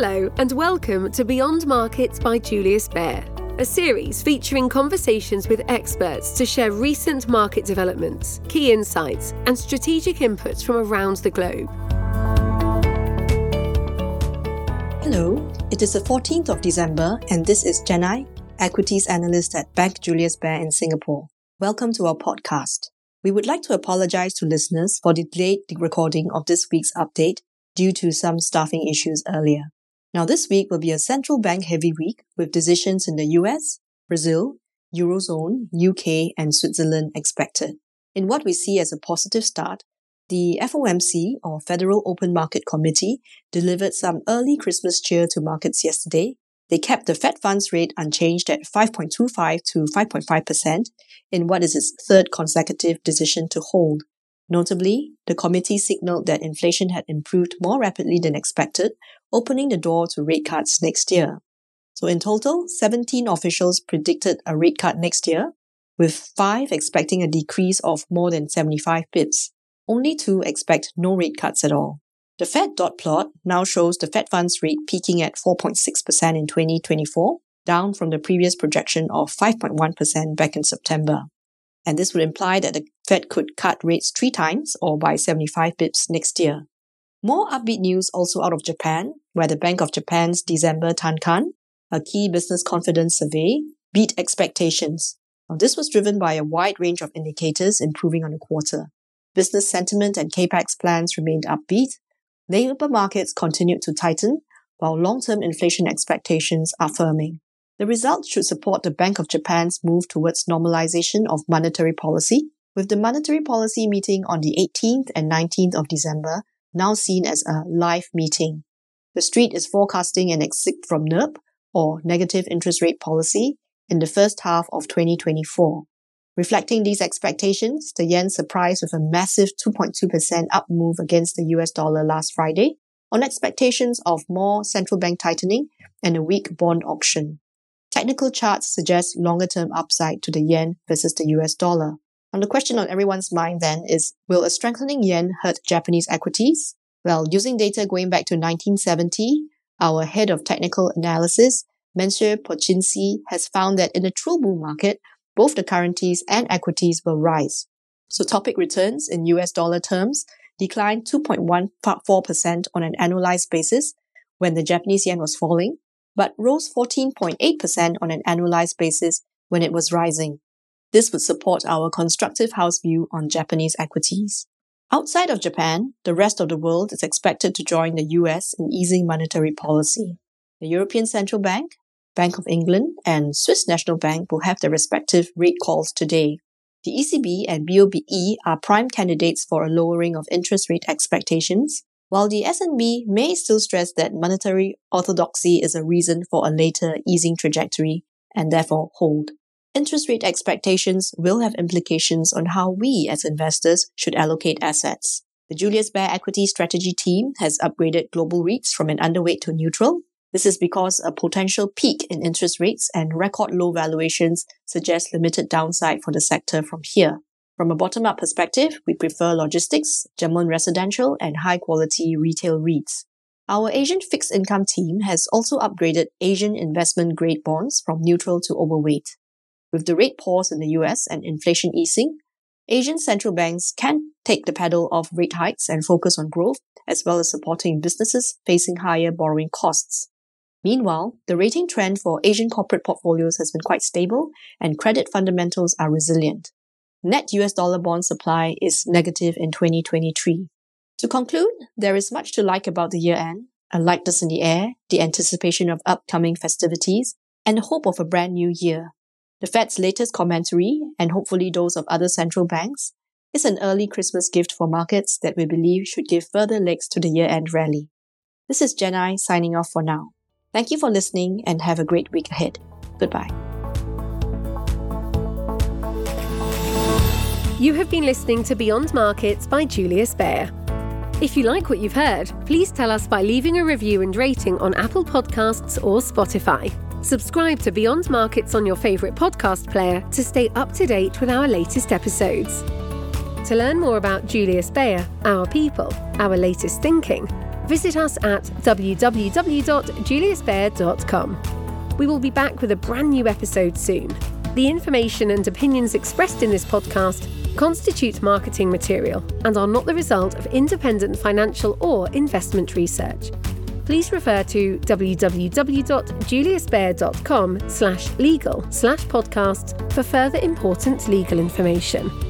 Hello, and welcome to Beyond Markets by Julius Baer, a series featuring conversations with experts to share recent market developments, key insights, and strategic inputs from around the globe. Hello, it is the 14th of December, and this is Jen-Ai, equities analyst at Bank Julius Baer in Singapore. Welcome to our podcast. We would like to apologize to listeners for the delayed recording of this week's update due to some staffing issues earlier. Now, this week will be a central bank heavy week with decisions in the US, Brazil, Eurozone, UK, and Switzerland expected. In what we see as a positive start, the FOMC, or Federal Open Market Committee, delivered some early Christmas cheer to markets yesterday. They kept the Fed funds rate unchanged at 5.25 to 5.5% in what is its third consecutive decision to hold. Notably, the committee signaled that inflation had improved more rapidly than expected, opening the door to rate cuts next year. So in total, 17 officials predicted a rate cut next year, with five expecting a decrease of more than 75 pips. Only two expect no rate cuts at all. The Fed dot plot now shows the Fed funds rate peaking at 4.6% in 2024, down from the previous projection of 5.1% back in September. And this would imply that the Fed could cut rates three times or by 75 bips next year. More upbeat news also out of Japan, where the Bank of Japan's December Tankan, a key business confidence survey, beat expectations. Now, this was driven by a wide range of indicators improving on the quarter. Business sentiment and capex plans remained upbeat. Labor markets continued to tighten, while long-term inflation expectations are firming. The results should support the Bank of Japan's move towards normalization of monetary policy, with the monetary policy meeting on the 18th and 19th of December now seen as a live meeting. The street is forecasting an exit from NIRP, or negative interest rate policy, in the first half of 2024. Reflecting these expectations, the yen surprised with a massive 2.2% up move against the US dollar last Friday on expectations of more central bank tightening and a weak bond auction. Technical charts suggest longer term upside to the yen versus the US dollar. And the question on everyone's mind then is, will a strengthening yen hurt Japanese equities? Well, using data going back to 1970, our head of technical analysis, Mensur Pocinci, has found that in a true bull market, both the currencies and equities will rise. So TOPIX returns in US dollar terms declined 2.14% on an annualized basis when the Japanese yen was falling, but rose 14.8% on an annualized basis when it was rising. This would support our constructive house view on Japanese equities. Outside of Japan, the rest of the world is expected to join the US in easing monetary policy. The European Central Bank, Bank of England, and Swiss National Bank will have their respective rate calls today. The ECB and BoE are prime candidates for a lowering of interest rate expectations, while the SNB may still stress that monetary orthodoxy is a reason for a later easing trajectory and therefore hold interest rate expectations will have implications on how we as investors should allocate assets. The Julius Baer Equity Strategy team has upgraded global REITs from an underweight to neutral. This is because a potential peak in interest rates and record low valuations suggest limited downside for the sector from here. From a bottom-up perspective, we prefer logistics, German residential, and high-quality retail REITs. Our Asian fixed income team has also upgraded Asian investment grade bonds from neutral to overweight. With the rate pause in the US and inflation easing, Asian central banks can take the pedal off rate hikes and focus on growth, as well as supporting businesses facing higher borrowing costs. Meanwhile, the rating trend for Asian corporate portfolios has been quite stable and credit fundamentals are resilient. Net US dollar bond supply is negative in 2023. To conclude, there is much to like about the year end, a lightness in the air, the anticipation of upcoming festivities, and the hope of a brand new year. The Fed's latest commentary, and hopefully those of other central banks, is an early Christmas gift for markets that we believe should give further legs to the year end rally. This is Jen-Ai signing off for now. Thank you for listening and have a great week ahead. Goodbye. You have been listening to Beyond Markets by Julius Baer. If you like what you've heard, please tell us by leaving a review and rating on Apple Podcasts or Spotify. Subscribe to Beyond Markets on your favourite podcast player to stay up to date with our latest episodes. To learn more about Julius Baer, our people, our latest thinking, visit us at www.juliusbaer.com. We will be back with a brand new episode soon. The information and opinions expressed in this podcast constitute marketing material and are not the result of independent financial or investment research. Please refer to www.juliusbaer.com slash legal slash podcasts for further important legal information.